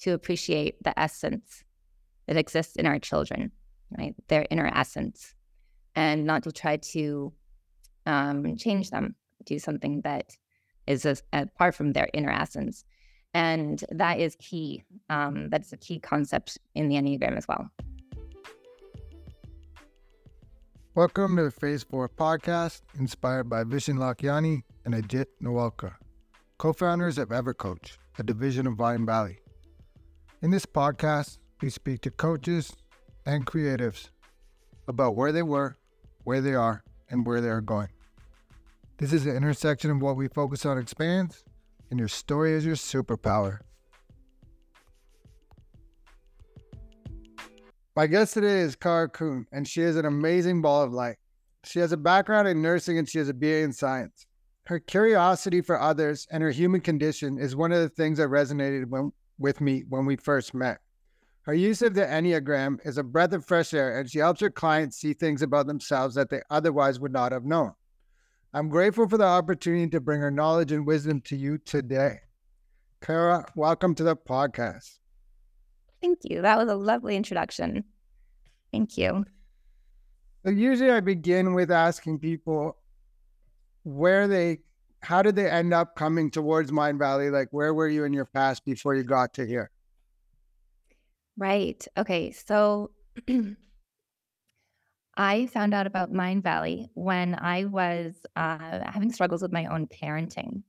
to appreciate the essence that exists in our children, right? Their inner essence, and not to try to um, change them, do something that is a, apart from their inner essence. And that is key. Um, that's a key concept in the Enneagram as well. Welcome to the Phase 4 podcast, inspired by Vishen Lakhiani and Ajit Nawalkar, co founders of EverCoach, a division of Mindvalley. In this podcast, we speak to coaches and creatives about where they were, where they are, and where they are going. This is the intersection of what we focus on expands, and your story is your superpower. My guest today is Kara Koon, and she is an amazing ball of light. She has a background in nursing and she has a BA in science. Her curiosity for others and her human condition is one of the things that resonated when, with me when we first met. Her use of the Enneagram is a breath of fresh air, and she helps her clients see things about themselves that they otherwise would not have known. I'm grateful for the opportunity to bring her knowledge and wisdom to you today. Kara, welcome to the podcast. Thank you. That was a lovely introduction. Thank you. So usually I begin with asking people where they how did they end up coming towards Mindvalley? Like where were you in your past before you got to here? Right. Okay. So I found out about Mindvalley when I was uh, having struggles with my own parenting.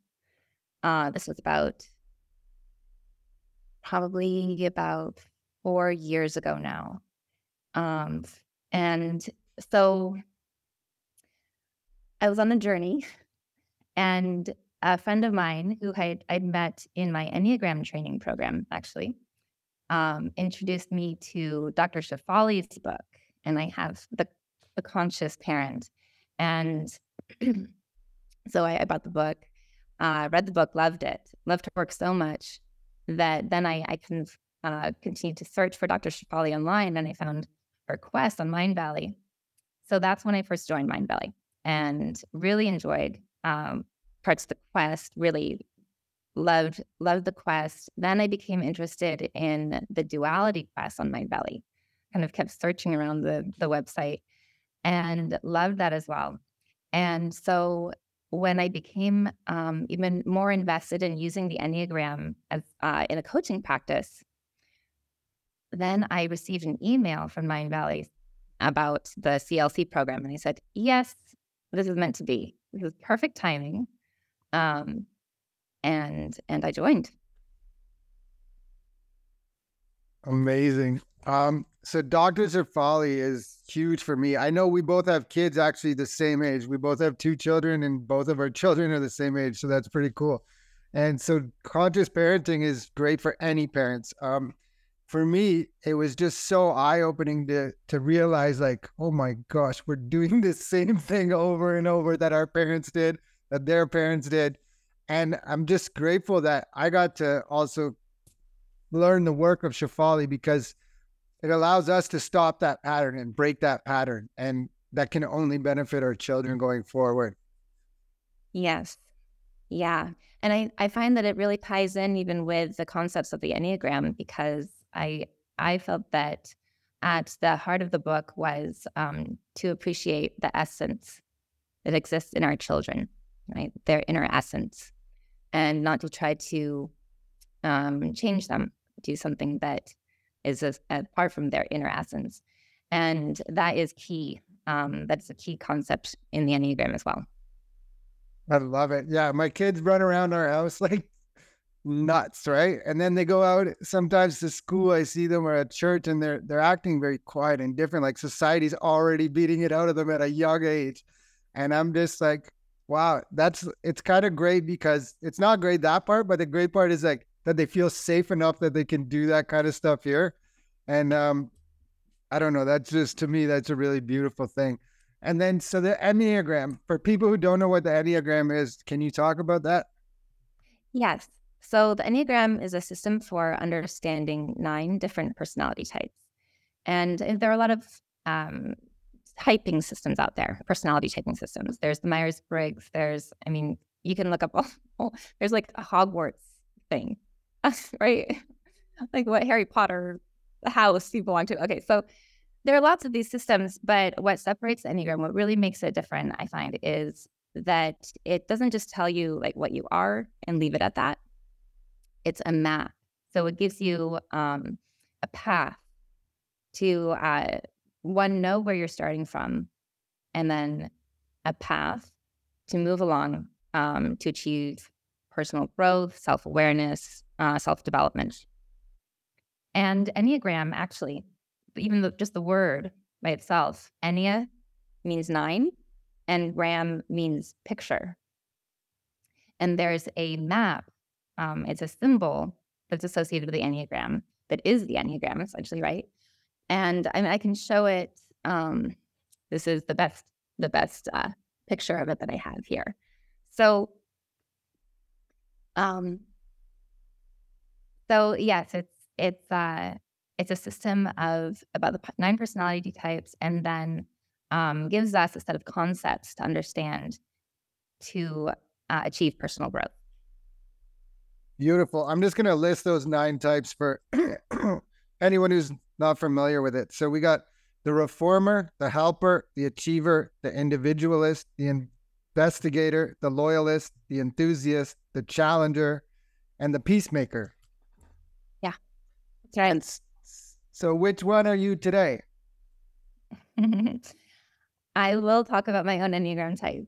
Uh, this was about probably about four years ago now. Um, and so I was on a journey, and a friend of mine who I'd, I'd met in my Enneagram training program actually um, introduced me to Dr. Shefali's book, and I have the, the Conscious Parent. And so I, I, bought the book, uh, read the book, loved it, loved her work so much that then I, I uh, continue to search for Dr. Shefali online and I found her quest on Mindvalley. So that's when I first joined Mindvalley and really enjoyed um, parts of the quest, really loved loved the quest. Then I became interested in the duality quest on Mindvalley. Kind of kept searching around the the website and loved that as well. And so when I became um, even more invested in using the Enneagram as uh, in a coaching practice, then I received an email from Mindvalley about the CLC program, and I said, "Yes, this is meant to be. This is perfect timing." Um, and and I joined. Amazing. Um, so Dr. Shefali is huge for me. I know we both have kids actually the same age. We both have two children and both of our children are the same age. So that's pretty cool. And so conscious parenting is great for any parents. Um, for me, it was just so eye-opening to to realize like, oh my gosh, we're doing the same thing over and over that our parents did, that their parents did. And I'm just grateful that I got to also learn the work of Shefali because it allows us to stop that pattern and break that pattern. And that can only benefit our children going forward. Yes. Yeah. And I, I find that it really ties in even with the concepts of the Enneagram because I I felt that at the heart of the book was um, to appreciate the essence that exists in our children, right? Their inner essence, and not to try to um, change them, do something that is apart from their inner essence. And that is key. Um, that's a key concept in the Enneagram as well. I love it. Yeah, my kids run around our house like nuts, right? And then they go out sometimes to school. I see them or at church, and they're they're acting very quiet and different. Like society's already beating it out of them at a young age, and I'm just like, wow, that's it's kind of great because it's not great that part, but the great part is like that they feel safe enough that they can do that kind of stuff here. And um, I don't know. That's just to me, that's a really beautiful thing. And then, so the Enneagram, for people who don't know what the Enneagram is, can you talk about that? Yes. So the Enneagram is a system for understanding nine different personality types. And there are a lot of um, typing systems out there, personality typing systems. There's the Myers Briggs. There's, I mean, you can look up all, there's like a Hogwarts thing, right? like what Harry Potter house you belong to. Okay, so there are lots of these systems, but what separates Enneagram, what really makes it different, I find, is that it doesn't just tell you like what you are and leave it at that. It's a map. So it gives you um, a path to uh, one know where you're starting from, and then a path to move along um, to achieve personal growth, self awareness, uh, self development. And Enneagram, actually, even the, just the word by itself, Ennea means nine, and gram means picture. And there's a map, um, it's a symbol that's associated with the Enneagram that is the Enneagram, essentially, right? And I, mean, I can show it. Um, this is the best, the best uh, picture of it that I have here. So, um, so yes, it's it's uh, it's a system of about the nine personality types, and then um, gives us a set of concepts to understand to uh, achieve personal growth. Beautiful. I'm just going to list those nine types for anyone who's not familiar with it. So we got the reformer, the helper, the achiever, the individualist, the investigator, the loyalist, the enthusiast, the challenger, and the peacemaker. Yeah. That's So which one are you today? I will talk about my own Enneagram type.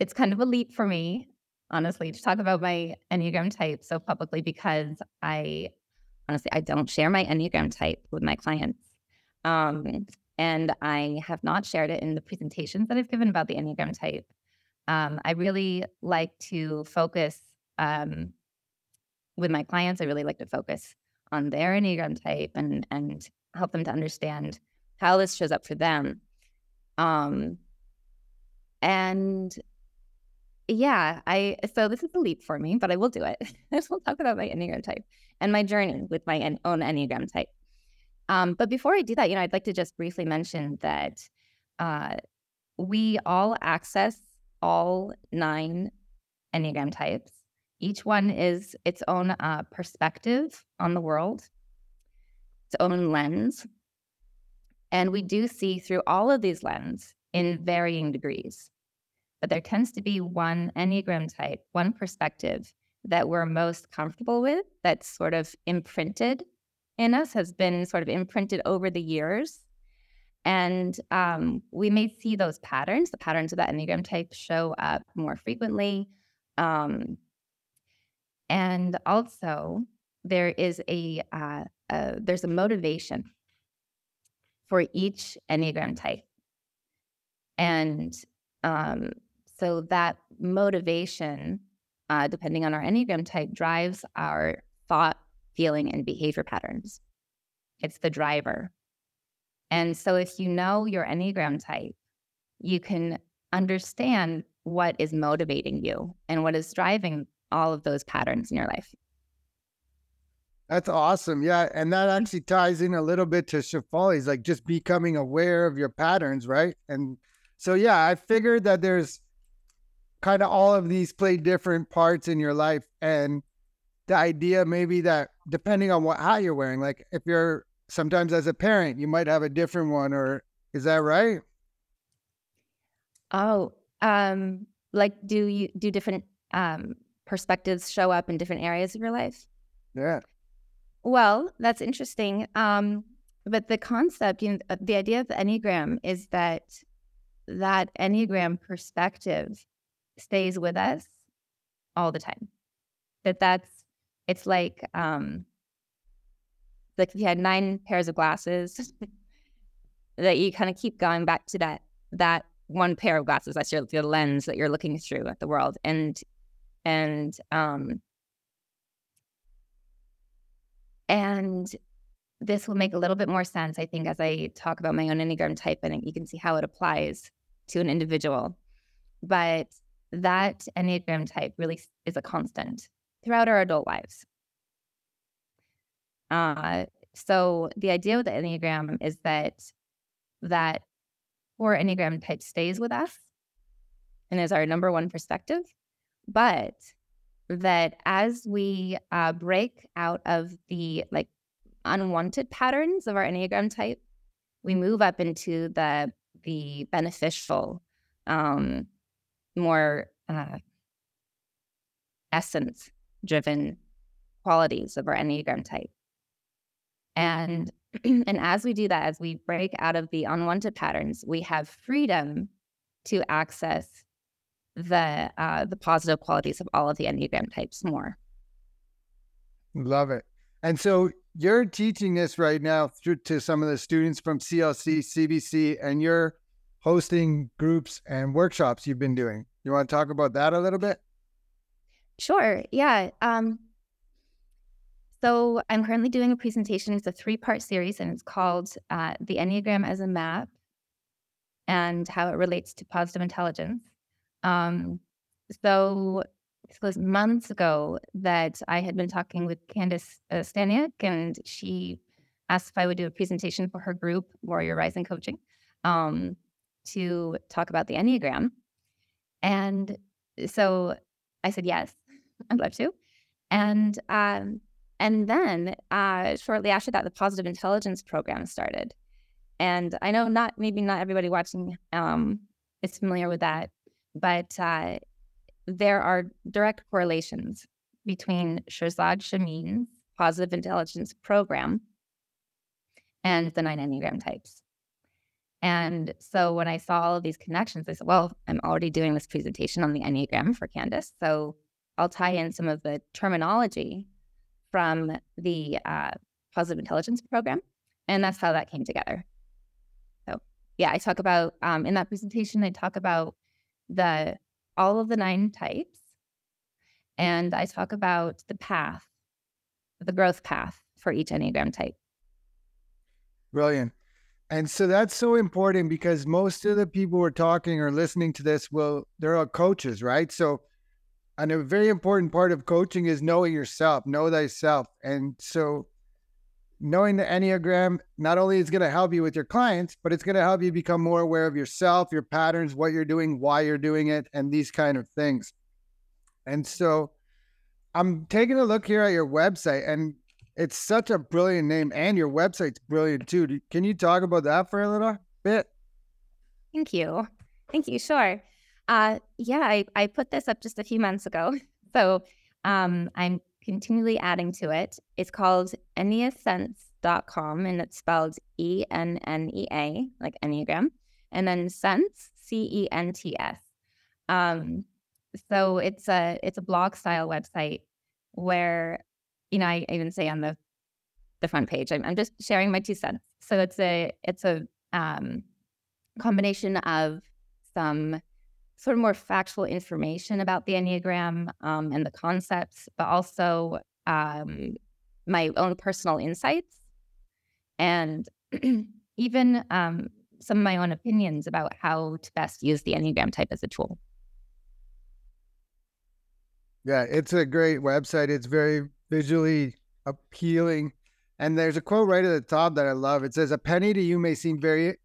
It's kind of a leap for me, honestly, to talk about my Enneagram type so publicly because I honestly I don't share my Enneagram type with my clients. Um, and I have not shared it in the presentations that I've given about the Enneagram type. Um, I really like to focus um, with my clients. I really like to focus on their Enneagram type and and help them to understand how this shows up for them um, and yeah, I so this is a leap for me, but I will do it. I will talk about my Enneagram type and my journey with my en- own Enneagram type. Um, but before I do that, you know, I'd like to just briefly mention that uh, we all access all nine Enneagram types. Each one is its own uh, perspective on the world, its own lens, and we do see through all of these lenses in varying degrees. But there tends to be one Enneagram type, one perspective that we're most comfortable with that's sort of imprinted in us, has been sort of imprinted over the years. And um, we may see those patterns, the patterns of that Enneagram type show up more frequently. Um, and also, there is a, uh, a there's a motivation for each Enneagram type. And um, so that motivation, uh, depending on our Enneagram type, drives our thought, feeling, and behavior patterns. It's the driver. And so if you know your Enneagram type, you can understand what is motivating you and what is driving all of those patterns in your life. That's awesome. Yeah. And that actually ties in a little bit to Shefali's, like just becoming aware of your patterns, right? And so, yeah, I figured that there's kind of all of these play different parts in your life. And the idea maybe that depending on what hat you're wearing, like if you're sometimes as a parent, you might have a different one, or is that right? Oh, um, like do you do different um perspectives show up in different areas of your life? Yeah. Well, that's interesting. Um, but the concept, you know, uh, the idea of the Enneagram is that that Enneagram perspective stays with us all the time. That that's it's like um like if you had nine pairs of glasses that you kind of keep going back to that that one pair of glasses that's your, your lens that you're looking through at the world and and um And this will make a little bit more sense, I think, as I talk about my own Enneagram type, and you can see how it applies to an individual. But that Enneagram type really is a constant throughout our adult lives. Uh, so the idea with the Enneagram is that that core Enneagram type stays with us and is our number one perspective, but that as we uh, break out of the like unwanted patterns of our Enneagram type, we move up into the the beneficial, um, more uh, essence driven qualities of our Enneagram type. And and as we do that, as we break out of the unwanted patterns, we have freedom to access the uh, the positive qualities of all of the Enneagram types more. Love it. And so you're teaching this right now through to some of the students from CLC, CBC, and you're hosting groups and workshops you've been doing. You want to talk about that a little bit? Sure. Yeah. Um, so I'm currently doing a presentation. It's a three part series and it's called uh, The Enneagram as a Map and How It Relates to Positive Intelligence. Um, so it was months ago that I had been talking with Candice uh, Staniak, and she asked if I would do a presentation for her group, Warrior Rising Coaching, um, to talk about the Enneagram. And so I said, yes, I'd love to. And um, and then uh, shortly after that, the Positive Intelligence Program started. And I know not maybe not everybody watching um, is familiar with that, but uh, there are direct correlations between Shirzad Chamine's Positive Intelligence Program and the nine Enneagram types. And so when I saw all of these connections, I said, well, I'm already doing this presentation on the Enneagram for Candice. So I'll tie in some of the terminology from the uh, Positive Intelligence Program. And that's how that came together. So, yeah, I talk about um, in that presentation, I talk about the all of the nine types, and I talk about the path, the growth path for each Enneagram type. Brilliant. And so that's so important because most of the people who are talking or listening to this will, they're all coaches, right? So, and a very important part of coaching is knowing yourself, know thyself. And so, knowing the Enneagram not only is going to help you with your clients, but it's going to help you become more aware of yourself, your patterns, what you're doing, why you're doing it, and these kind of things. And so, I'm taking a look here at your website, and it's such a brilliant name, and your website's brilliant too. Can you talk about that for a little bit? Thank you. Thank you. Sure. Uh, yeah, I, I put this up just a few months ago. So um, I'm continually adding to it. It's called enneacents.com and it's spelled E N N E A, like Enneagram, and then sense, C E N T S. Um, so it's a it's a blog style website where you know, I even say on the the front page, I'm, I'm just sharing my two cents. So it's a it's a um, combination of some sort of more factual information about the Enneagram um, and the concepts, but also um, my own personal insights and even um, some of my own opinions about how to best use the Enneagram type as a tool. Yeah, it's a great website. It's very visually appealing. And there's a quote right at the top that I love. It says, "A penny to you may seem very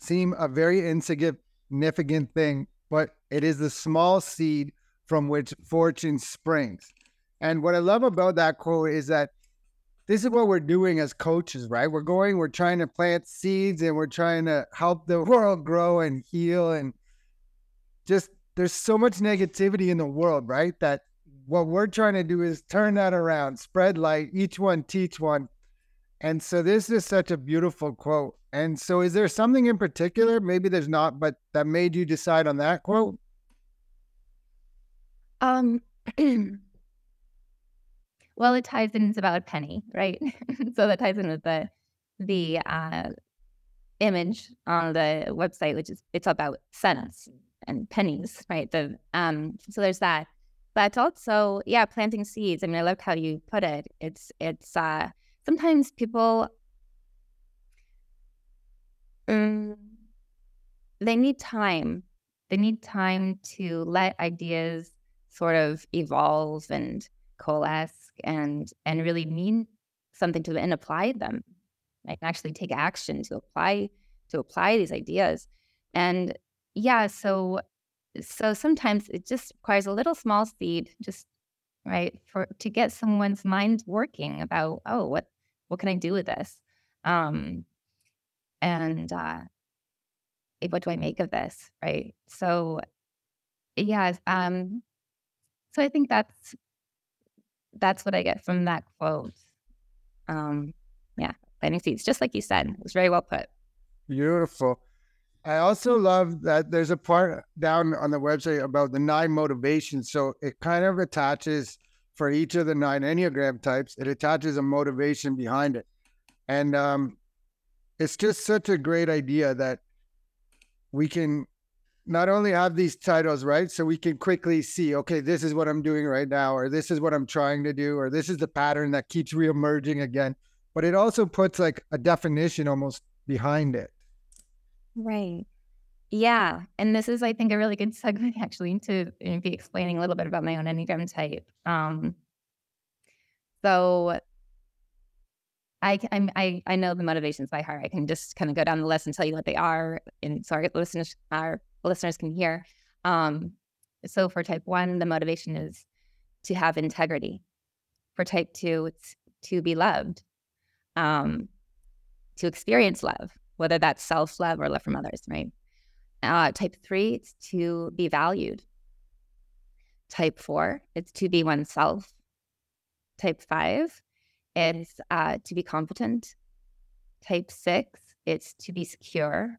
seem a very insignificant thing, but it is the small seed from which fortune springs." And what I love about that quote is that this is what we're doing as coaches, right? We're going, we're trying to plant seeds and we're trying to help the world grow and heal and just there's so much negativity in the world, right? That what we're trying to do is turn that around, spread light, each one teach one. And so this is such a beautiful quote. And so is there something in particular, maybe there's not, but that made you decide on that quote? Um well it ties in it's about penny, right? so that ties in with the the uh image on the website, which is it's about cents and pennies, right? The um so there's that but also yeah planting seeds. I mean i love how you put it. It's it's uh sometimes people um, they need time. They need time to let ideas sort of evolve and coalesce and and really mean something to them and apply them and actually take action to apply to apply these ideas. And yeah so so sometimes it just requires a little small seed, just right? For to get someone's mind working about, oh, what what can I do with this? Um, and uh, what do I make of this, right? So, yeah, um, so I think that's that's what I get from that quote. Um, yeah, planting seeds, just like you said, it was very well put. Beautiful. I also love that there's a part down on the website about the nine motivations. So it kind of attaches for each of the nine Enneagram types, it attaches a motivation behind it. And um, it's just such a great idea that we can not only have these titles, right? So we can quickly see, okay, this is what I'm doing right now, or this is what I'm trying to do, or this is the pattern that keeps reemerging again. But it also puts like a definition almost behind it. Right. Yeah. And this is, I think, a really good segue actually to be explaining a little bit about my own Enneagram type. Um, so I, I'm, I, I know the motivations by heart. I can just kind of go down the list and tell you what they are. And so our listeners, our listeners can hear. Um, so for type one, the motivation is to have integrity. For type two, it's to be loved, um, to experience love, whether that's self love or love from others, right? Uh, type three, it's to be valued. Type four, it's to be oneself. Type five, it's uh, to be competent. Type six, it's to be secure.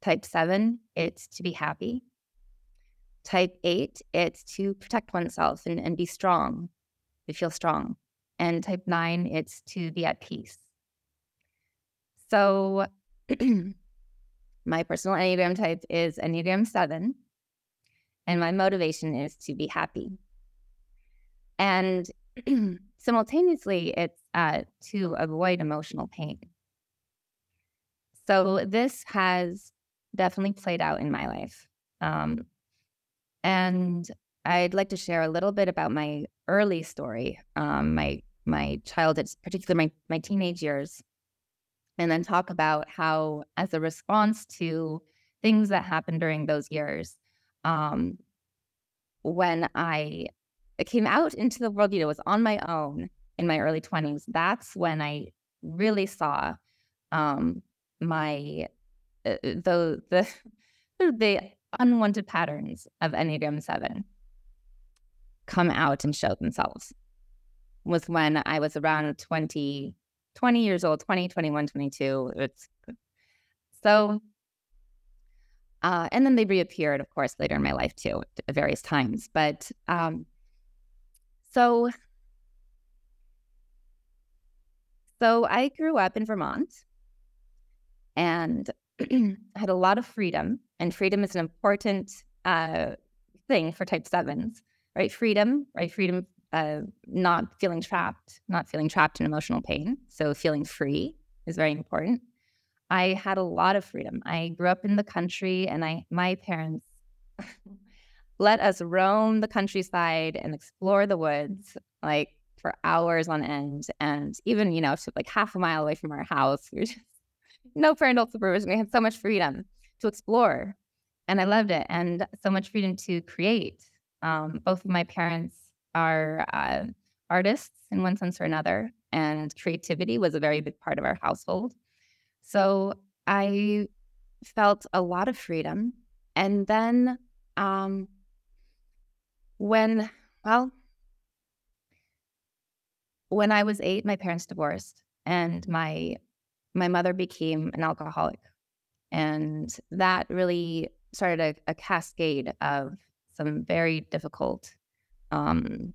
Type seven, it's to be happy. Type eight, it's to protect oneself and, and be strong, to feel strong. And type nine, it's to be at peace. So my personal Enneagram type is Enneagram 7, and my motivation is to be happy. And simultaneously, it's uh, to avoid emotional pain. So this has definitely played out in my life. Um, and I'd like to share a little bit about my early story, um, my my childhood, particularly my, my teenage years and then talk about how, as a response to things that happened during those years, um, when I came out into the world, you know, was on my own in my early 20s, that's when I really saw um, my uh, uh the the the unwanted patterns of Enneagram 7 come out and show themselves was when I was around 20 20 years old, 20, 21, 22. It's so, uh, and then they reappeared, of course, later in my life too, at various times. But um, so, so I grew up in Vermont and had a lot of freedom, and freedom is an important uh, thing for type sevens, right? Freedom, right? Freedom uh, not feeling trapped, not feeling trapped in emotional pain. So feeling free is very important. I had a lot of freedom. I grew up in the country, and I my parents let us roam the countryside and explore the woods like for hours on end. And even you know, like half a mile away from our house, we were just no parental supervision. We had so much freedom to explore, and I loved it, and so much freedom to create. Um, both of my parents are uh, artists in one sense or another, and creativity was a very big part of our household. So I felt a lot of freedom. And then um, when, well, when I was eight, my parents divorced, and my my mother became an alcoholic, and that really started a, a cascade of some very difficult um,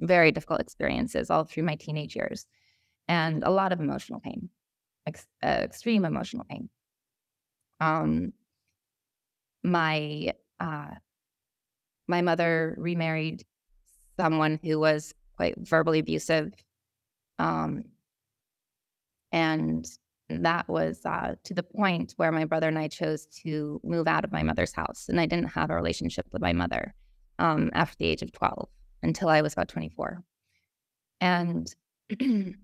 very difficult experiences all through my teenage years and a lot of emotional pain, ex- uh, extreme emotional pain. Um, my uh, my mother remarried someone who was quite verbally abusive, um, and that was uh, to the point where my brother and I chose to move out of my mother's house, and I didn't have a relationship with my mother um, after the age of 12 until I was about 24. And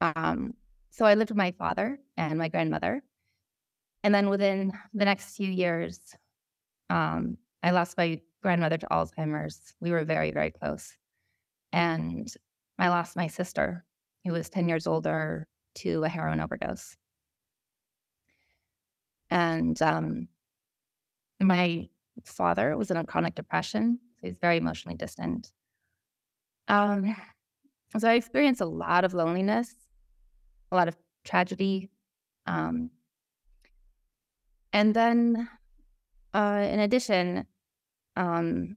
um, so I lived with my father and my grandmother. And then within the next few years, um, I lost my grandmother to Alzheimer's. We were very, very close. And I lost my sister, who was 10 years older, to a heroin overdose. And um, my father was in a chronic depression. So he's very emotionally distant. Um, so I experienced a lot of loneliness, a lot of tragedy. Um, and then, uh, in addition, um,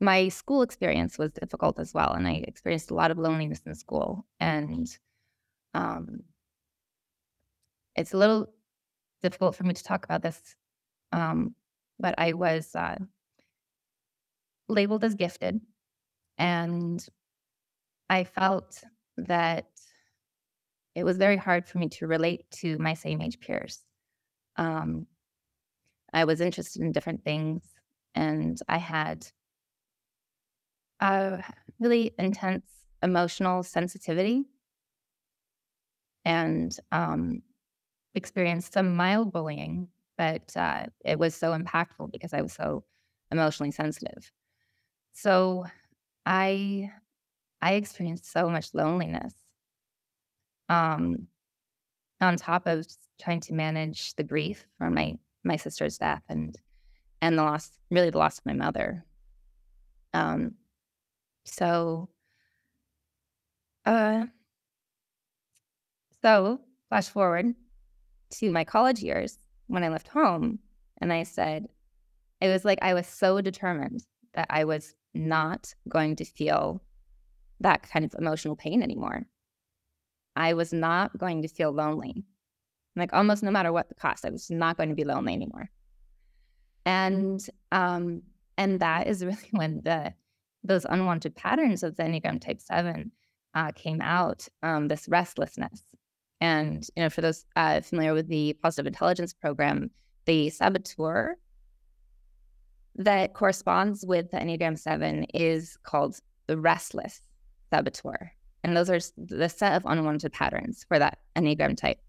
my school experience was difficult as well. And I experienced a lot of loneliness in school. And um, it's a little difficult for me to talk about this, um, but I was uh, labeled as gifted. And I felt that it was very hard for me to relate to my same age peers. Um, I was interested in different things, and I had a really intense emotional sensitivity and um, experienced some mild bullying, but uh, it was so impactful because I was so emotionally sensitive. So I I experienced so much loneliness. Um, on top of trying to manage the grief from my my sister's death and and the loss, really the loss of my mother. Um, so, uh, so flash forward to my college years when I left home, and I said, it was like I was so determined that I was not going to feel that kind of emotional pain anymore. I was not going to feel lonely. Like almost no matter what the cost, I was not going to be lonely anymore. And um, and that is really when the those unwanted patterns of the Enneagram Type Seven uh, came out. Um, this restlessness, and you know, for those uh, familiar with the Positive Intelligence Program, the saboteur that corresponds with the Enneagram 7 is called the restless saboteur. And those are the set of unwanted patterns for that Enneagram type.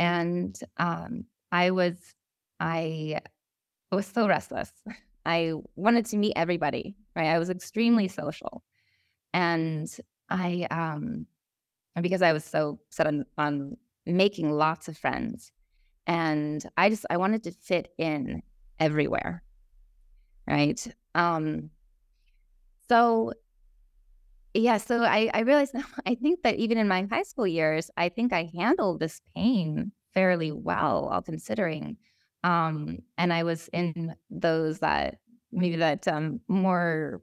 And um, I was, I was so restless. I wanted to meet everybody, right? I was extremely social. And I, um, because I was so set on, on making lots of friends. And I just, I wanted to fit in everywhere. Right. Um, so yeah, so I, I realized now I think that even in my high school years, I think I handled this pain fairly well, all considering. Um, and I was in those that maybe that um, more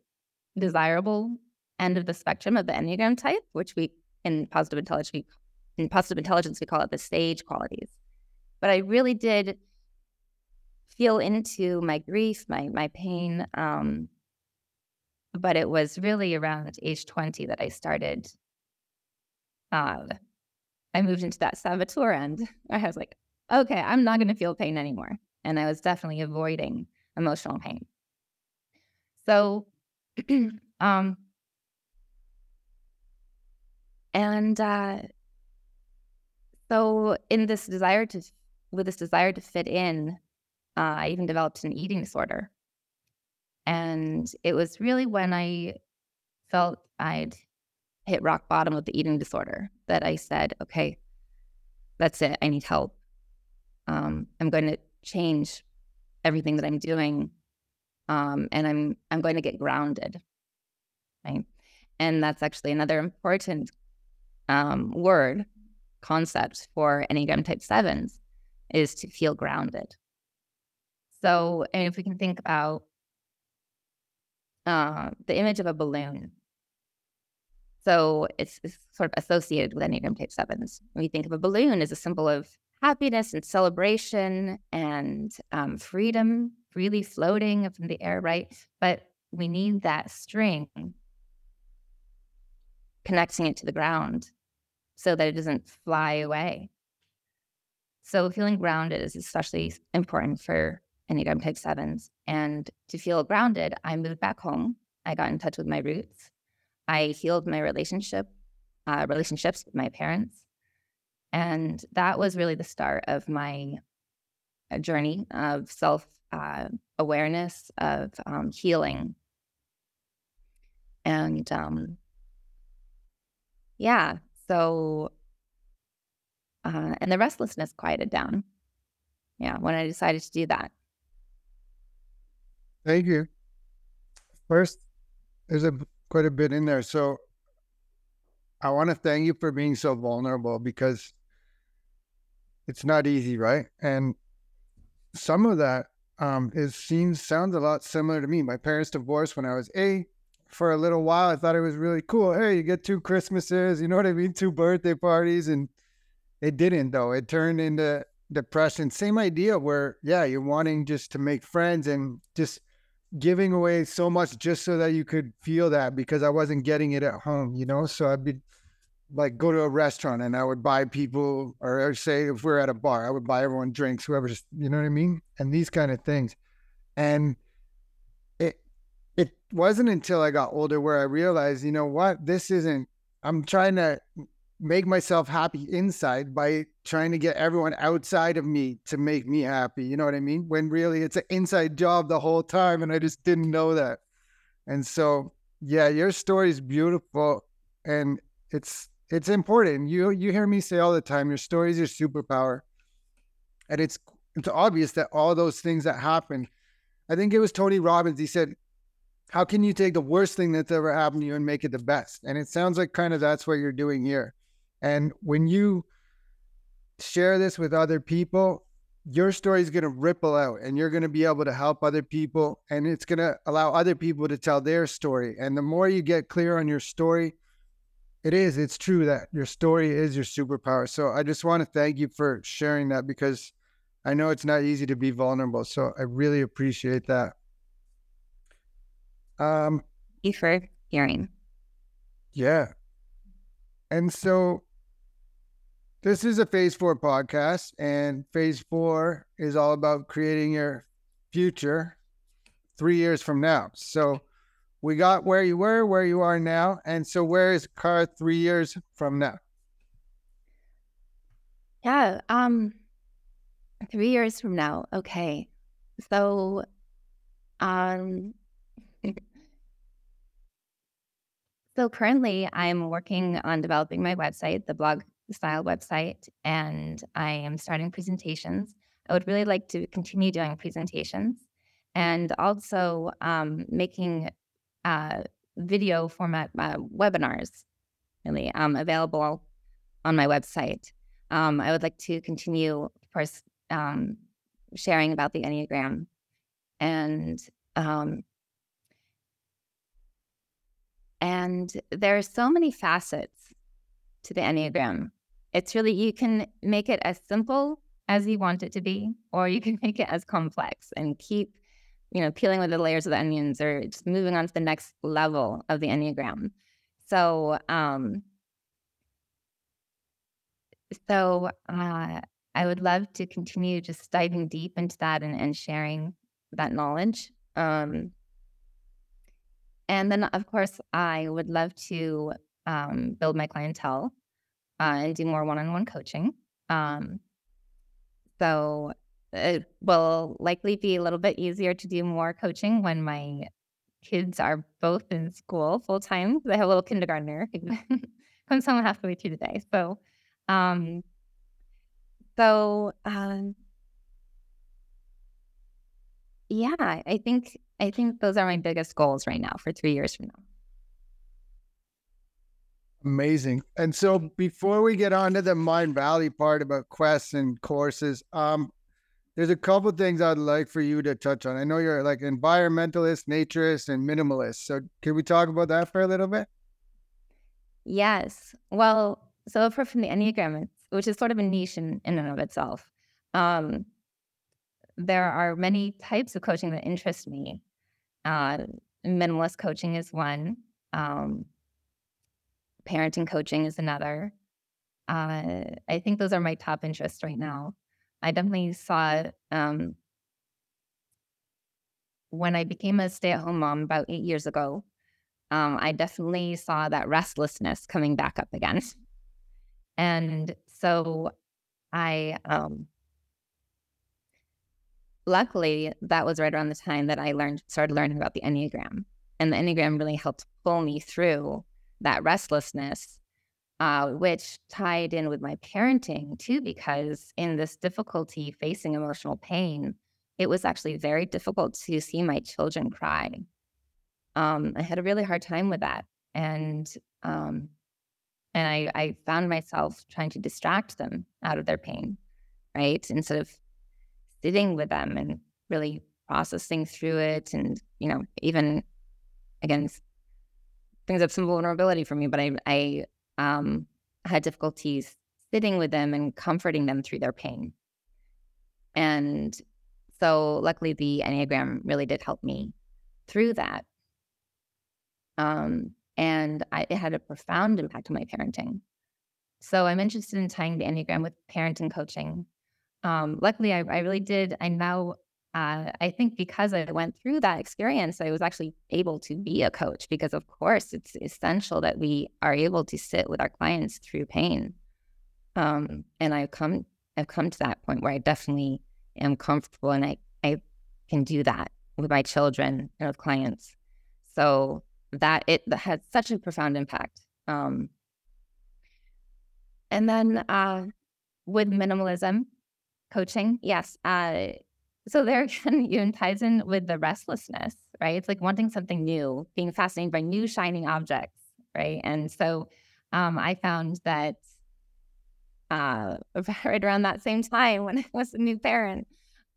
desirable end of the spectrum of the Enneagram type, which we in positive intelligence in positive intelligence we call it the sage qualities. But I really did feel into my grief, my my pain. Um, but it was really around age 20 that I started. Uh, I moved into that saboteur end. I was like, okay, I'm not going to feel pain anymore. And I was definitely avoiding emotional pain. So, um, and uh, so in this desire to, with this desire to fit in, uh, I even developed an eating disorder. And it was really when I felt I'd hit rock bottom with the eating disorder that I said, okay, that's it. I need help. Um, I'm going to change everything that I'm doing. Um, and I'm I'm going to get grounded. Right. And that's actually another important um, word concept for Enneagram type sevens is to feel grounded. So, and if we can think about uh, the image of a balloon. So it's, it's, sort of associated with Enneagram Type 7s. We think of a balloon as a symbol of happiness and celebration and um, freedom, freely floating up in the air, right? But we need that string connecting it to the ground so that it doesn't fly away. So feeling grounded is especially important for Enneagram Type 7s. And to feel grounded, I moved back home. I got in touch with my roots. I healed my relationship, uh, relationships with my parents. And that was really the start of my journey of self uh, awareness, of um, healing. And um, yeah, so, uh, and the restlessness quieted down. Yeah, when I decided to do that. Thank you. First, there's a quite a bit in there. So I want to thank you for being so vulnerable because it's not easy, right? And some of that um, is seems sounds a lot similar to me. My parents divorced when I was eight. For a little while, I thought it was really cool. Hey, you get two Christmases, you know what I mean? Two birthday parties, and it didn't though. It turned into depression. Same idea where yeah, you're wanting just to make friends and just giving away so much just so that you could feel that because I wasn't getting it at home, you know. So I'd be like go to a restaurant and I would buy people, or say if we're at a bar, I would buy everyone drinks, whoever's, you know what I mean, and these kind of things. And wasn't until I got older where I realized, you know what, this isn't. I'm trying to make myself happy inside by trying to get everyone outside of me to make me happy. You know what I mean? When really it's an inside job the whole time, and I just didn't know that. And so, yeah, your story is beautiful, and it's it's important. You you hear me say all the time, your story is your superpower. And it's it's obvious that all those things that happen, I think it was Tony Robbins, he said, How can you take the worst thing that's ever happened to you and make it the best? And it sounds like kind of that's what you're doing here. And when you share this with other people, your story is going to ripple out and you're going to be able to help other people and it's going to allow other people to tell their story. And the more you get clear on your story, it is. It's true that your story is your superpower. So I just want to thank you for sharing that because I know it's not easy to be vulnerable. So I really appreciate that. Um, you for hearing. Yeah. And so this is a phase four podcast, and phase four is all about creating your future three years from now. So we got where you were, where you are now. And so, where is Kara three years from now? Yeah. Um, three years from now. Okay. So, um, so currently I'm working on developing my website, the blog style website, and I am starting presentations. I would really like to continue doing presentations and also um, making uh, video format uh, webinars, really um, available on my website. Um, I would like to continue, of course, um, sharing about the Enneagram. And um, and there are so many facets to the Enneagram. It's really, you can make it as simple as you want it to be, or you can make it as complex and keep you know, peeling with the layers of the onions or just moving on to the next level of the Enneagram. So, um, so uh, I would love to continue just diving deep into that and, and sharing that knowledge. Um, and then, of course, I would love to um, build my clientele uh, and do more one-on-one coaching. Um, so it will likely be a little bit easier to do more coaching when my kids are both in school full time. I have a little kindergartner who comes home halfway through the day. So, um, so um, yeah, I think I think those are my biggest goals right now for three years from now. Amazing. And so before we get on to the Mindvalley part about quests and courses, um, there's a couple things I'd like for you to touch on. I know you're like environmentalist, naturist, and minimalist. So can we talk about that for a little bit? Yes. Well, so apart from the Enneagram, which is sort of a niche in, in and of itself, um, there are many types of coaching that interest me. Uh, minimalist coaching is one. Um, parenting coaching is another. Uh, I think those are my top interests right now. I definitely saw um, when I became a stay at home mom about eight years ago. Um, I definitely saw that restlessness coming back up again. And so I, um, luckily, that was right around the time that I learned started learning about the Enneagram, and the Enneagram really helped pull me through that restlessness, uh, which tied in with my parenting too, because in this difficulty facing emotional pain, it was actually very difficult to see my children cry. Um, I had a really hard time with that, and um, and I, I found myself trying to distract them out of their pain, right? Instead of sitting with them and really processing through it, and you know, even again, brings up some vulnerability for me. But I, I um, had difficulties sitting with them and comforting them through their pain, and so luckily the Enneagram really did help me through that. Um, and I, it had a profound impact on my parenting. So I'm interested in tying the Enneagram with parenting coaching. Um, luckily, I, I, really did. I now, uh, I think because I went through that experience, I was actually able to be a coach because, of course, it's essential that we are able to sit with our clients through pain. Um, and I've come, I've come to that point where I definitely am comfortable and I, I can do that with my children and with clients. So that it that has such a profound impact. Um, and then uh, with minimalism coaching, yes. Uh, so there again, even ties in with the restlessness, right? It's like wanting something new, being fascinated by new shining objects, right? And so um, I found that uh, right around that same time when I was a new parent,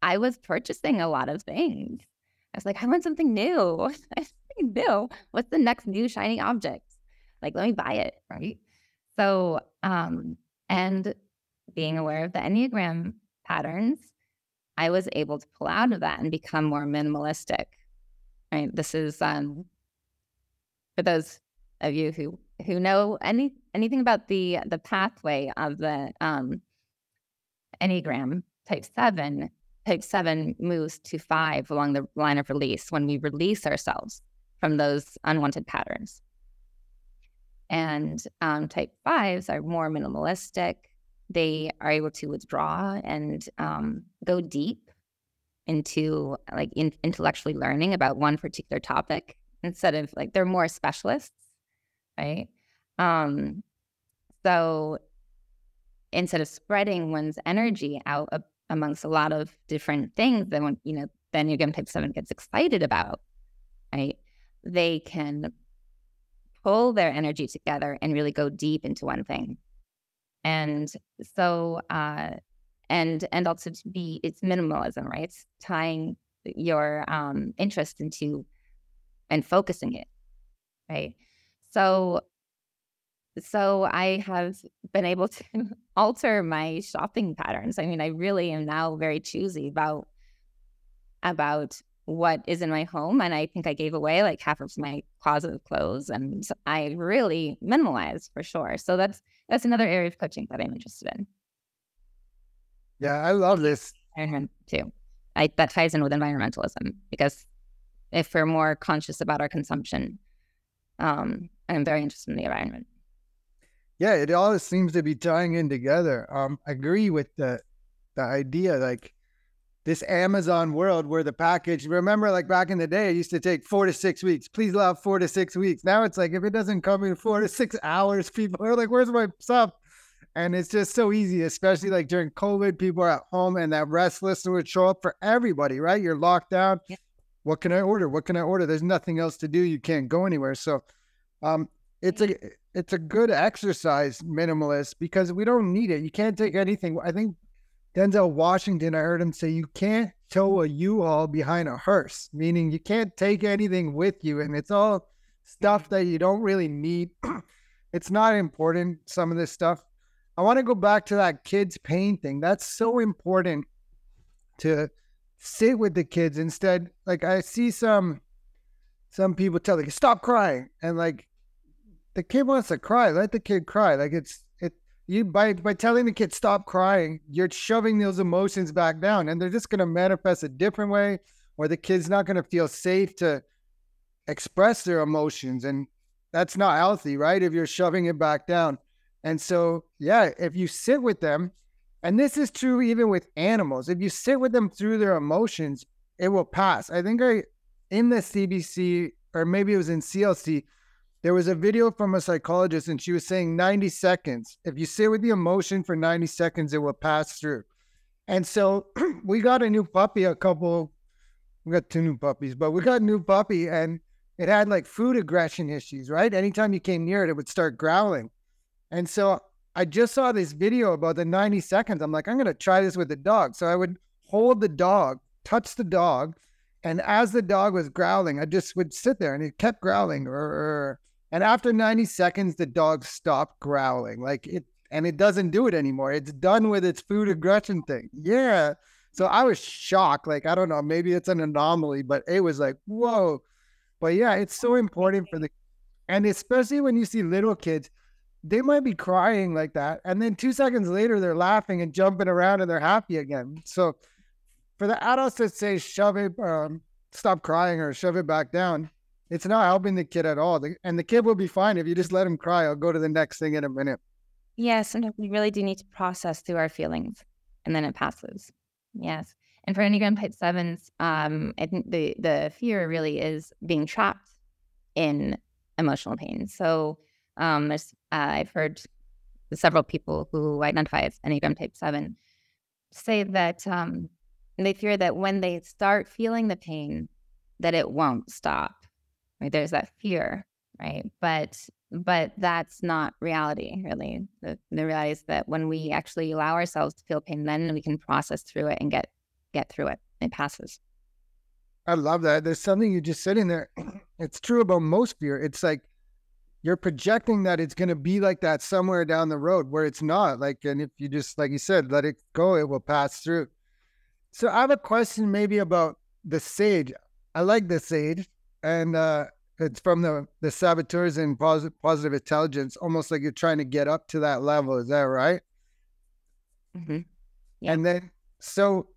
I was purchasing a lot of things. I was like, I want something new. new. What's the next new shiny object? Like, let me buy it, right? So, um, and being aware of the Enneagram patterns, I was able to pull out of that and become more minimalistic. Right. This is um for those of you who who know any anything about the the pathway of the um Enneagram type seven, type seven moves to five along the line of release when we release ourselves from those unwanted patterns. And um, type fives are more minimalistic. They are able to withdraw and um, go deep into like in, intellectually learning about one particular topic instead of like they're more specialists, right? Um, so instead of spreading one's energy out uh, amongst a lot of different things, then when you know, then Enneagram type seven gets excited about, right? they can pull their energy together and really go deep into one thing. And so, uh, and and also to be it's minimalism, right? It's tying your um, interest into and focusing it, right? So, so I have been able to alter my shopping patterns. I mean, I really am now very choosy about about what is in my home. And I think I gave away like half of my closet of clothes and I really minimalized for sure. So that's that's another area of coaching that I'm interested in. Yeah, I love this. Too. I that ties in with environmentalism because if we're more conscious about our consumption, um, I'm very interested in the environment. Yeah, it all seems to be tying in together. Um, I agree with the the idea like this Amazon world where the package, remember, like back in the day, it used to take four to six weeks. Please allow four to six weeks. Now it's like if it doesn't come in four to six hours, people are like, where's my stuff? And it's just so easy, especially like during COVID, people are at home and that restlessness would show up for everybody, right? You're locked down. Yeah. What can I order? What can I order? There's nothing else to do. You can't go anywhere. So um, it's a it's a good exercise, minimalist, because we don't need it. You can't take anything. I think Denzel Washington, I heard him say, you can't tow hmm. a U-Haul behind a hearse, meaning you can't take anything with you. And it's all stuff hmm. that you don't really need. it's not important, some of this stuff. I want to go back to that kids' pain thing. That's so important to sit with the kids instead. Like I see some some people tell like stop crying and like the kid wants to cry, let the kid cry. Like it's you by by telling the kid stop crying, you're shoving those emotions back down, and they're just going to manifest a different way, or the kid's not going to feel safe to express their emotions, and that's not healthy, right? If you're shoving it back down, and so yeah, if you sit with them And this is true even with animals. If you sit with them through their emotions, it will pass. I think I, in the CBC, or maybe it was in CLC, there was a video from a psychologist and she was saying 90 seconds. If you sit with the emotion for 90 seconds, it will pass through. And so we got a new puppy a couple, we got two new puppies, but we got a new puppy and it had like food aggression issues, right? Anytime you came near it, it would start growling. And so I just saw this video about the 90 seconds. I'm like, I'm going to try this with the dog. So I would hold the dog, touch the dog. And as the dog was growling, I just would sit there and it kept growling. And after 90 seconds, the dog stopped growling. Like it, and it doesn't do it anymore. It's done with its food aggression thing. Yeah. So I was shocked. Like, I don't know, maybe it's an anomaly, but it was like, whoa. But yeah, it's so important for the, and especially when you see little kids, they might be crying like that. And then two seconds later, they're laughing and jumping around and they're happy again. So for the adults that say, shove it, um, stop crying or shove it back down, it's not helping the kid at all. And the kid will be fine if you just let him cry. I'll go to the next thing in a minute. Yes, and we really do need to process through our feelings, and then it passes. Yes, and for Enneagram Type Sevens, um, I think the the fear really is being trapped in emotional pain. So, um, there's uh, I've heard several people who identify as Enneagram Type Seven say that um, they fear that when they start feeling the pain, that it won't stop. Right? There's that fear, right? But but that's not reality really. The, the reality is that when we actually allow ourselves to feel pain then we can process through it and get get through it. It passes. I love that. There's something you just said in there. It's true about most fear. It's like you're projecting that it's going to be like that somewhere down the road where it's not. Like and if you just like you said let it go it will pass through. So i have a question maybe about the sage. I like the sage and uh it's from the the saboteurs and positive positive intelligence, almost like you're trying to get up to that level. Is that right? Mm-hmm. Yeah. And then so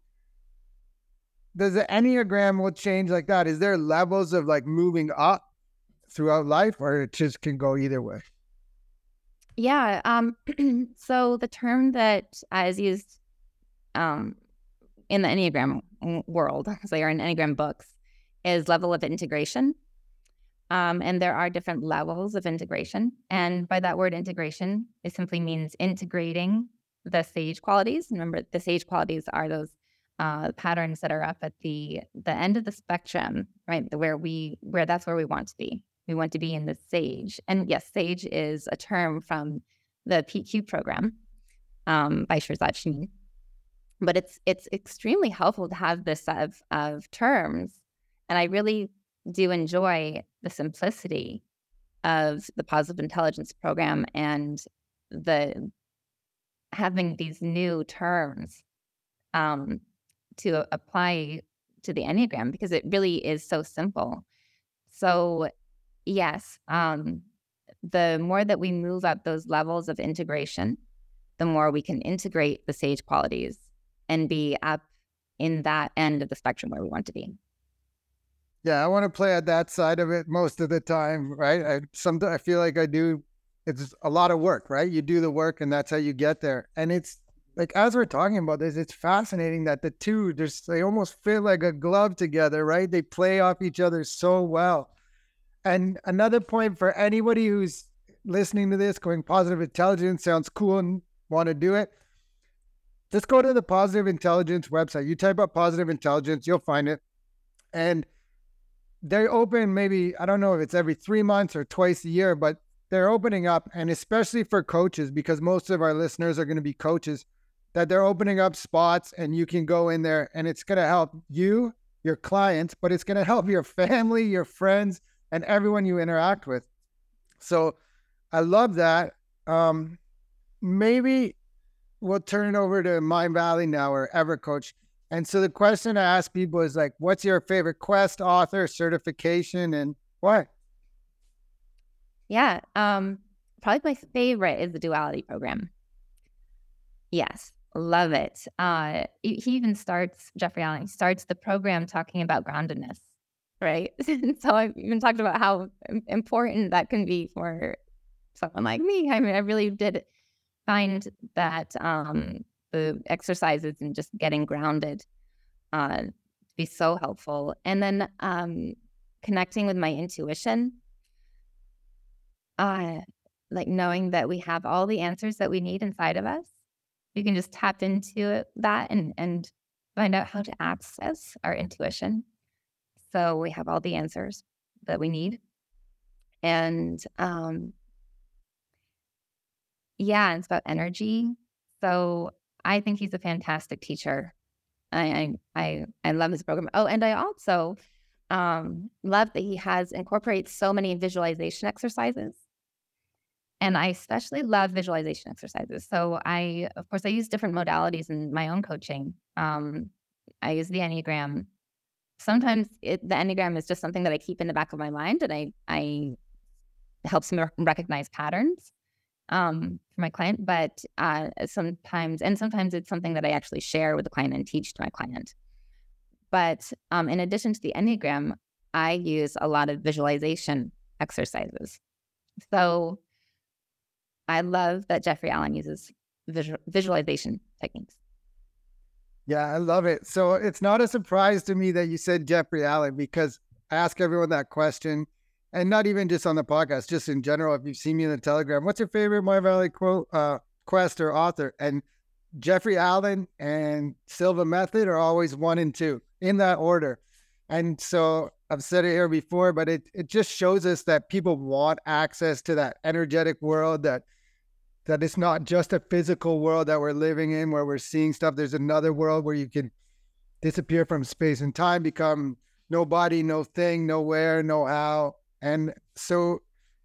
does the enneagram will change like that? Is there levels of like moving up throughout life, or it just can go either way? Yeah. Um. so the term that is used, um, in the enneagram world, because they are in enneagram books, is level of integration. Um, and there are different levels of integration. And by that word integration, it simply means integrating the sage qualities. Remember, the sage qualities are those uh, patterns that are up at the the end of the spectrum, right? Where we where that's where we want to be. We want to be in the sage. And yes, sage is a term from the PQ program um, by Shirzad Chamine. But it's it's extremely helpful to have this set of, of terms. And I really do enjoy the simplicity of the positive intelligence program and the having these new terms um, to apply to the enneagram because it really is so simple. So yes um, the more that we move up those levels of integration the more we can integrate the sage qualities and be up in that end of the spectrum where we want to be yeah, I want to play at that side of it most of the time, right? I sometimes I feel like I do. It's a lot of work, right? You do the work, and that's how you get there. And it's like as we're talking about this, it's fascinating that the two just they almost fit like a glove together, right? They play off each other so well. And another point for anybody who's listening to this, going positive intelligence sounds cool and want to do it. Just go to the positive intelligence website. You type up positive intelligence, you'll find it. And they're open maybe I don't know if it's every three months or twice a year, but they're opening up, and especially for coaches because most of our listeners are going to be coaches. That they're opening up spots, and you can go in there, and it's going to help you, your clients, but it's going to help your family, your friends, and everyone you interact with. So, I love that. Um, maybe we'll turn it over to Mindvalley now or EverCoach. And so the question I ask people is like, what's your favorite quest, author, certification, and why? Yeah. Um, probably my favorite is the duality program. Yes, love it. Uh, he even starts, Jeffrey Allen starts the program talking about groundedness, right? so I've even talked about how important that can be for someone like me. I mean, I really did find that um, the exercises and just getting grounded uh, be so helpful. And then um, connecting with my intuition, uh, like knowing that we have all the answers that we need inside of us. We can just tap into that and and find out how to access our intuition. So we have all the answers that we need. And um, yeah, it's about energy. So I think he's a fantastic teacher. I I I, love his program. Oh, and I also um, love that he has incorporates so many visualization exercises. And I especially love visualization exercises. So I, of course, I use different modalities in my own coaching. Um, I use the Enneagram. Sometimes it, the Enneagram is just something that I keep in the back of my mind, and I I helps me recognize patterns um, for my client. But uh, sometimes, and sometimes it's something that I actually share with the client and teach to my client. But um, in addition to the Enneagram, I use a lot of visualization exercises. So I love that Jeffrey Allen uses visual, visualization techniques. Yeah, I love it. So it's not a surprise to me that you said Jeffrey Allen because I ask everyone that question, and not even just on the podcast, just in general. If you've seen me in the Telegram, what's your favorite Mindvalley quote, uh, quest or author? And Jeffrey Allen and Silva Method are always one and two in that order. And so I've said it here before, but it it just shows us that people want access to that energetic world that that it's not just a physical world that we're living in where we're seeing stuff. There's another world where you can disappear from space and time, become nobody, no thing, nowhere, no how. And so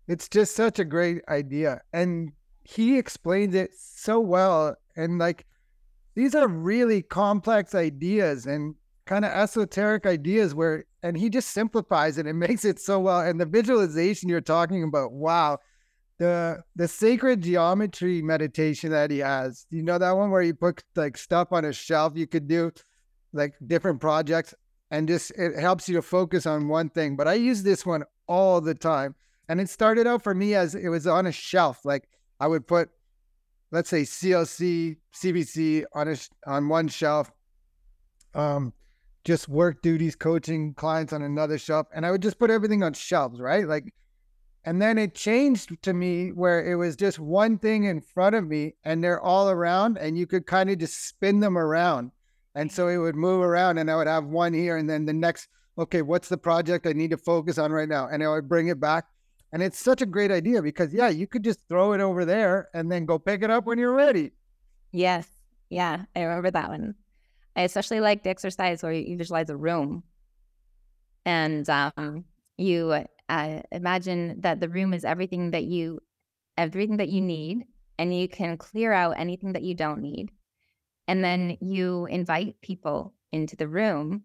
it's just such a great idea. And he explains it so well. And like these are really complex ideas and kind of esoteric ideas where and he just simplifies it and makes it so well. And the visualization you're talking about, wow the the sacred geometry meditation that he has. You know that one where you put like stuff on a shelf you could do like different projects and just it helps you to focus on one thing. But I use this one all the time. And it started out for me as it was on a shelf. Like I would put let's say CLC, CBC on a on one shelf. Um just work duties, coaching clients on another shelf. And I would just put everything on shelves, right? Like and then it changed to me where it was just one thing in front of me and they're all around and you could kind of just spin them around. And so it would move around and I would have one here and then the next, okay, what's the project I need to focus on right now? And I would bring it back. And it's such a great idea because, yeah, you could just throw it over there and then go pick it up when you're ready. Yes. Yeah. I remember that one. I especially like the exercise where you visualize a room and um, you uh, imagine that the room is everything that you everything that you need and you can clear out anything that you don't need and then you invite people into the room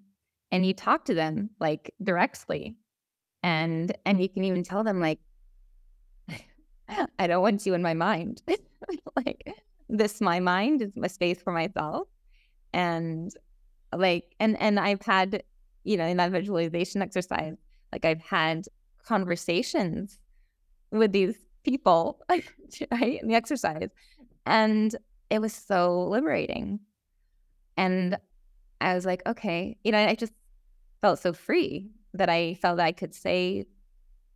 and you talk to them like directly and and you can even tell them like i don't want you in my mind like this my mind is a space for myself and like and and i've had you know in that visualization exercise like i've had conversations with these people, right, in the exercise. And it was so liberating. And I was like, okay, you know, I just felt so free that I felt I could say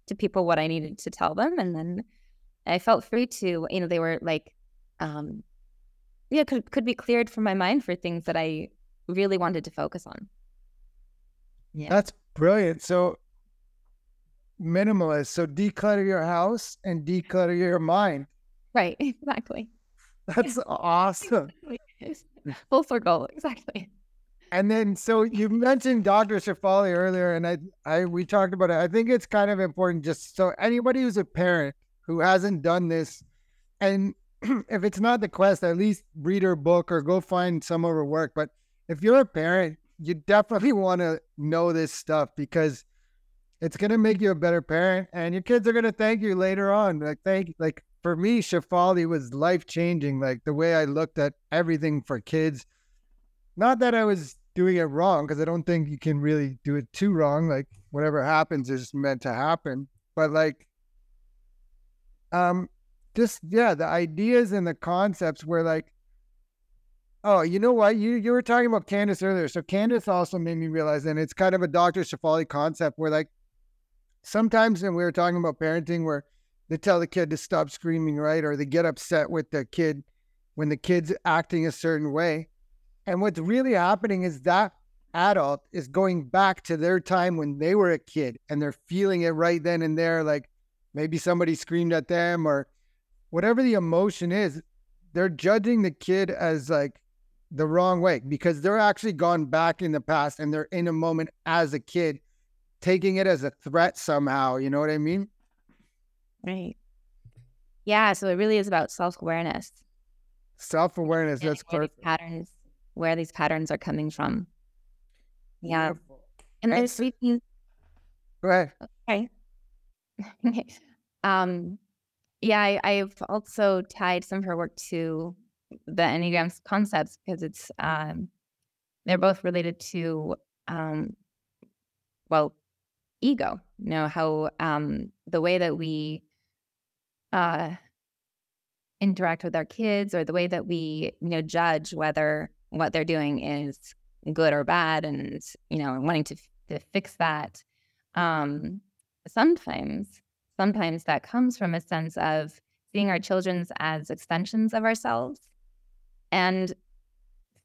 to people what I needed to tell them. And then I felt free to, you know, they were like, um, yeah, could could be cleared from my mind for things that I really wanted to focus on. Yeah. That's brilliant. So minimalist. So declutter your house and declutter your mind. Right, exactly. That's awesome. Full circle, exactly. And then, so you mentioned Dr. Shefali earlier, and I, I, we talked about it. I think it's kind of important, just so anybody who's a parent who hasn't done this, and if it's not the quest, at least read her book or go find some of her work. But if you're a parent, you definitely want to know this stuff because it's gonna make you a better parent, and your kids are gonna thank you later on. Like thank, like for me, Shefali was life changing. Like the way I looked at everything for kids. Not that I was doing it wrong, because I don't think you can really do it too wrong. Like whatever happens is meant to happen. But like, um, just yeah, the ideas and the concepts were like Oh, you know what? You you were talking about Candace earlier. So Candace also made me realize, and it's kind of a Dr. Shefali concept where like sometimes when we were talking about parenting where they tell the kid to stop screaming, right? Or they get upset with the kid when the kid's acting a certain way. And what's really happening is that adult is going back to their time when they were a kid and they're feeling it right then and there. Like maybe somebody screamed at them or whatever the emotion is, they're judging the kid as like the wrong way because they're actually gone back in the past and they're in a moment as a kid, taking it as a threat somehow. You know what I mean? Right. Yeah. So it really is about self awareness. Self awareness. That's perfect. Patterns, where these patterns are coming from. Yeah. Beautiful. And there's sweet things. Go ahead. Okay. um, yeah, I, I've also tied some of her work to the Enneagram's concepts because it's um, they're both related to um, well, ego. You know how um, the way that we uh, interact with our kids, or the way that we you know judge whether what they're doing is good or bad, and you know wanting to to fix that. Um, sometimes sometimes that comes from a sense of seeing our children as extensions of ourselves and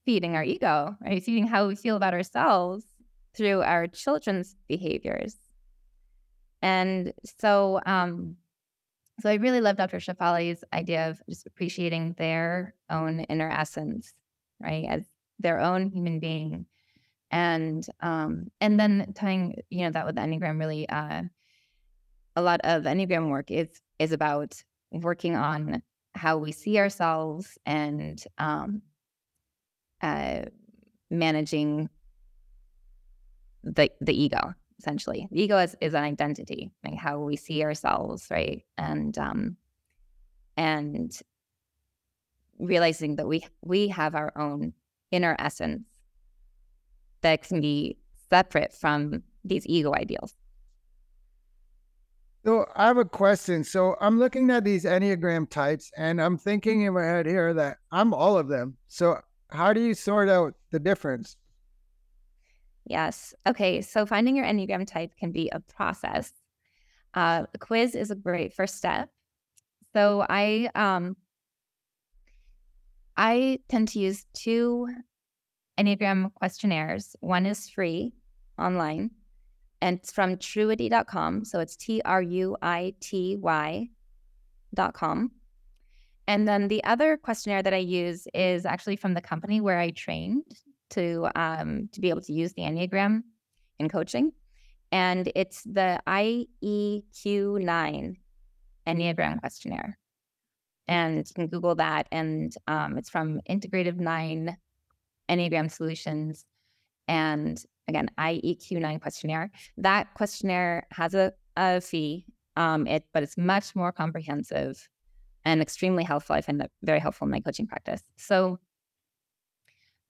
feeding our ego, right? Feeding how we feel about ourselves through our children's behaviors. And so, um, so I really love Dr. Shefali's idea of just appreciating their own inner essence, right, as their own human being, and um, and then tying you know that with the Enneagram really uh, a lot of Enneagram work is is about working on how we see ourselves and um, uh, managing the the ego. Essentially, the ego is, is an identity, like how we see ourselves, right? And um, and realizing that we we have our own inner essence that can be separate from these ego ideals. So I have a question. So I'm looking at these Enneagram types and I'm thinking in my head here that I'm all of them. So how do you sort out the difference? Yes. Okay. So finding your Enneagram type can be a process. Uh, the quiz is a great first step. So I um I tend to use two Enneagram questionnaires. One is free online and it's from truity.com. So it's T R U I T Y.com. And then the other questionnaire that I use is actually from the company where I trained to um, to be able to use the Enneagram in coaching. And it's the IEQ9 Enneagram questionnaire. And you can Google that. And um, it's from Integrative Nine Enneagram Solutions. And again, IEQ9 questionnaire. That questionnaire has a, a fee, um, it, but it's much more comprehensive and extremely helpful. I find that very helpful in my coaching practice. So,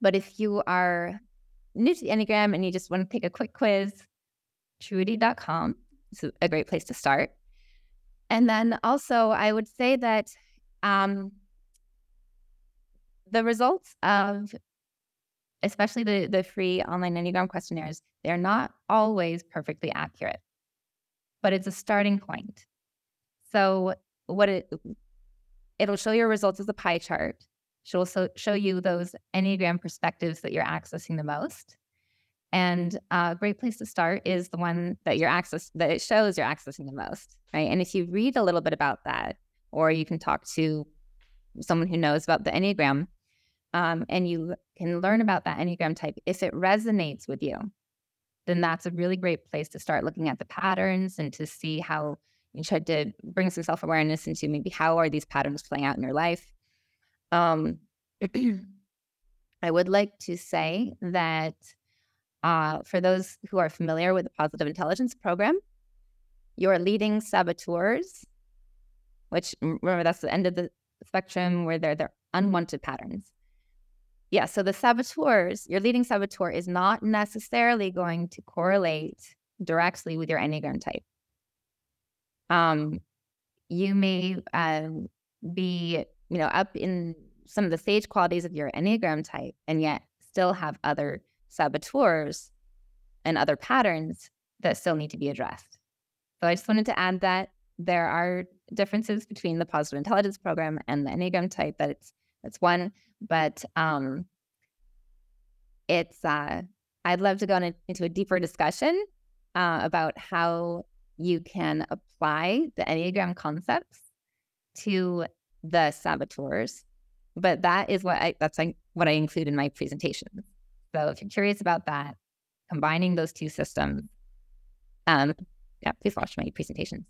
but if you are new to the Enneagram and you just want to take a quick quiz, truity.com is a great place to start. And then also, I would say that um, the results of especially the, the free online Enneagram questionnaires, they're not always perfectly accurate, but it's a starting point. So what it it'll show your results as a pie chart. She'll also show you those Enneagram perspectives that you're accessing the most. And a great place to start is the one that you're access that it shows you're accessing the most, right? And if you read a little bit about that, or you can talk to someone who knows about the Enneagram, um, and you can learn about that Enneagram type, if it resonates with you, then that's a really great place to start looking at the patterns and to see how you try to bring some self awareness into maybe how are these patterns playing out in your life. Um, I would like to say that uh, for those who are familiar with the Positive Intelligence Program, your leading saboteurs, which remember that's the end of the spectrum where they're, they're unwanted patterns. Yeah. So the saboteurs, your leading saboteur is not necessarily going to correlate directly with your Enneagram type. Um, you may uh, be, you know, up in some of the sage qualities of your Enneagram type and yet still have other saboteurs and other patterns that still need to be addressed. So I just wanted to add that there are differences between the positive intelligence program and the Enneagram type. That it's that's one, but um, it's uh, I'd love to go in, into a deeper discussion uh, about how you can apply the Enneagram concepts to the saboteurs. But that is what I that's like what I include in my presentation. So if you're curious about that, combining those two systems, um, yeah, please watch my presentations.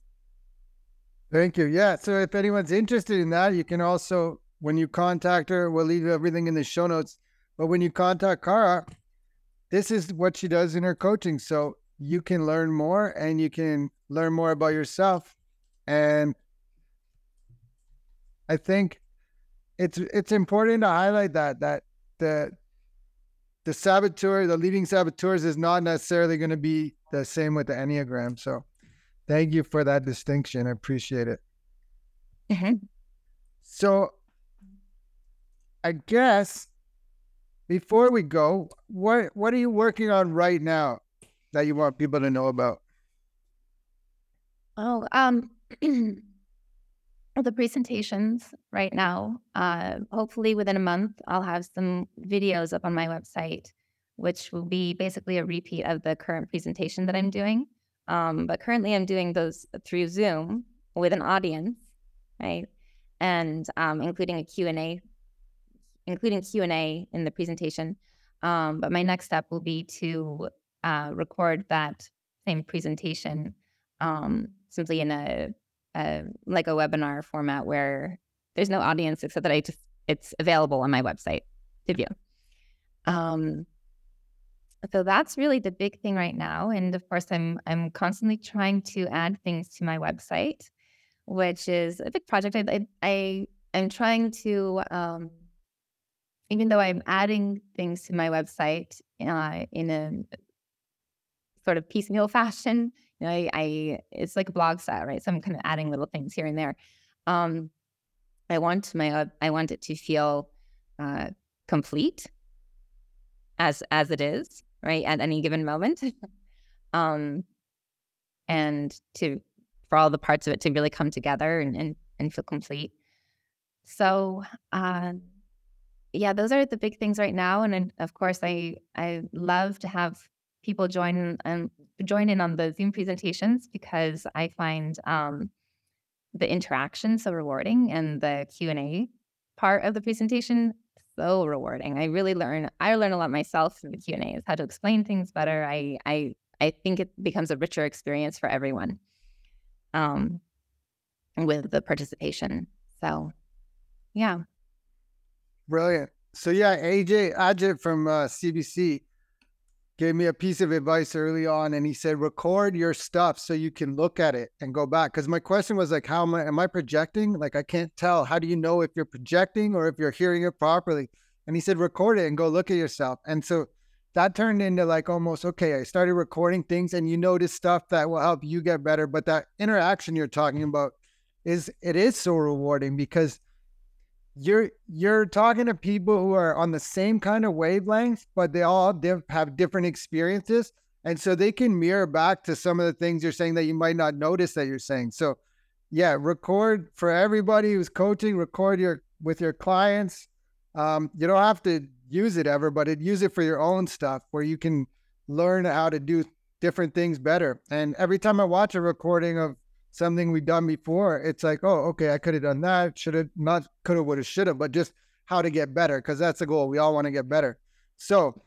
Thank you. Yeah. So if anyone's interested in that, you can also, when you contact her, we'll leave everything in the show notes. But when you contact Kara, this is what she does in her coaching. So you can learn more and you can learn more about yourself. And I think it's it's important to highlight that that the the saboteur, the leading saboteurs is not necessarily going to be the same with the Enneagram. So thank you for that distinction. I appreciate it. Mm-hmm. So I guess before we go, what what are you working on right now that you want people to know about? Oh, um the presentations right now. Uh, hopefully, within a month, I'll have some videos up on my website, which will be basically a repeat of the current presentation that I'm doing. Um, but currently, I'm doing those through Zoom with an audience, right? And um, including a Q and A, including Q and A in the presentation. Um, but my next step will be to uh, record that same presentation um, simply in a uh, like a webinar format where there's no audience except that I just it's available on my website to view. Um, so that's really the big thing right now, and of course, I'm I'm constantly trying to add things to my website, which is a big project. I I, I am trying to um, even though I'm adding things to my website uh, in a sort of piecemeal fashion, you know, I, I it's like a blog style, right? So I'm kind of adding little things here and there. Um, I want my uh, I want it to feel uh, complete as as it is, right? At any given moment, um, and to for all the parts of it to really come together and and, and feel complete. So, uh, yeah, those are the big things right now. And of course, I I love to have people join and join in on the Zoom presentations because I find um, the interaction so rewarding and the Q and A part of the presentation so rewarding. I really learn. I learn a lot myself in the Q and A's, how to explain things better. I I I think it becomes a richer experience for everyone um, with the participation. So, yeah. Brilliant. So yeah, AJ Ajit from uh, CBC gave me a piece of advice early on and he said record your stuff so you can look at it and go back. Because my question was like how am I am I projecting? Like I can't tell. How do you know if you're projecting or if you're hearing it properly? And he said record it and go look at yourself. And so that turned into like almost okay I started recording things and you notice stuff that will help you get better but that interaction you're talking about is it is so rewarding because you're you're talking to people who are on the same kind of wavelength, but they all have different experiences, and so they can mirror back to some of the things you're saying that you might not notice that you're saying. So, yeah, record for everybody who's coaching. Record your with your clients. Um, you don't have to use it ever, but it, use it for your own stuff where you can learn how to do different things better. And every time I watch a recording of something we've done before, it's like, oh, okay, I could have done that. Should have not, could have, would have, should have, but just how to get better because that's the goal. We all want to get better. So,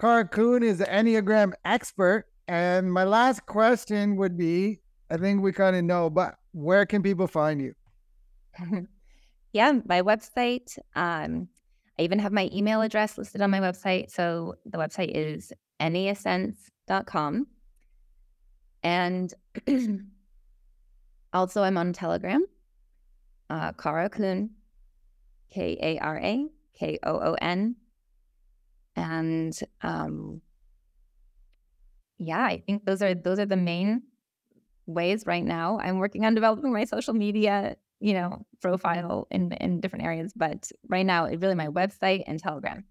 Kara Koon is the Enneagram expert. And my last question would be I think we kind of know, but where can people find you? yeah, my website. Um, I even have my email address listed on my website. So the website is enneacents.com. And Also, I'm on Telegram. Uh, Kara Koon, K A R A K O O N. And um, yeah, I think those are those are the main ways right now. I'm working on developing my social media you know, profile in in different areas. But right now, it really my website and Telegram.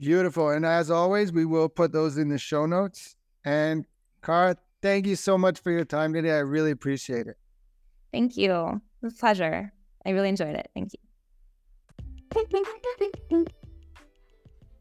Beautiful. And as always, we will put those in the show notes. And Kara, thank you so much for your time today. I really appreciate it. Thank you. It was a pleasure. I really enjoyed it. Thank you.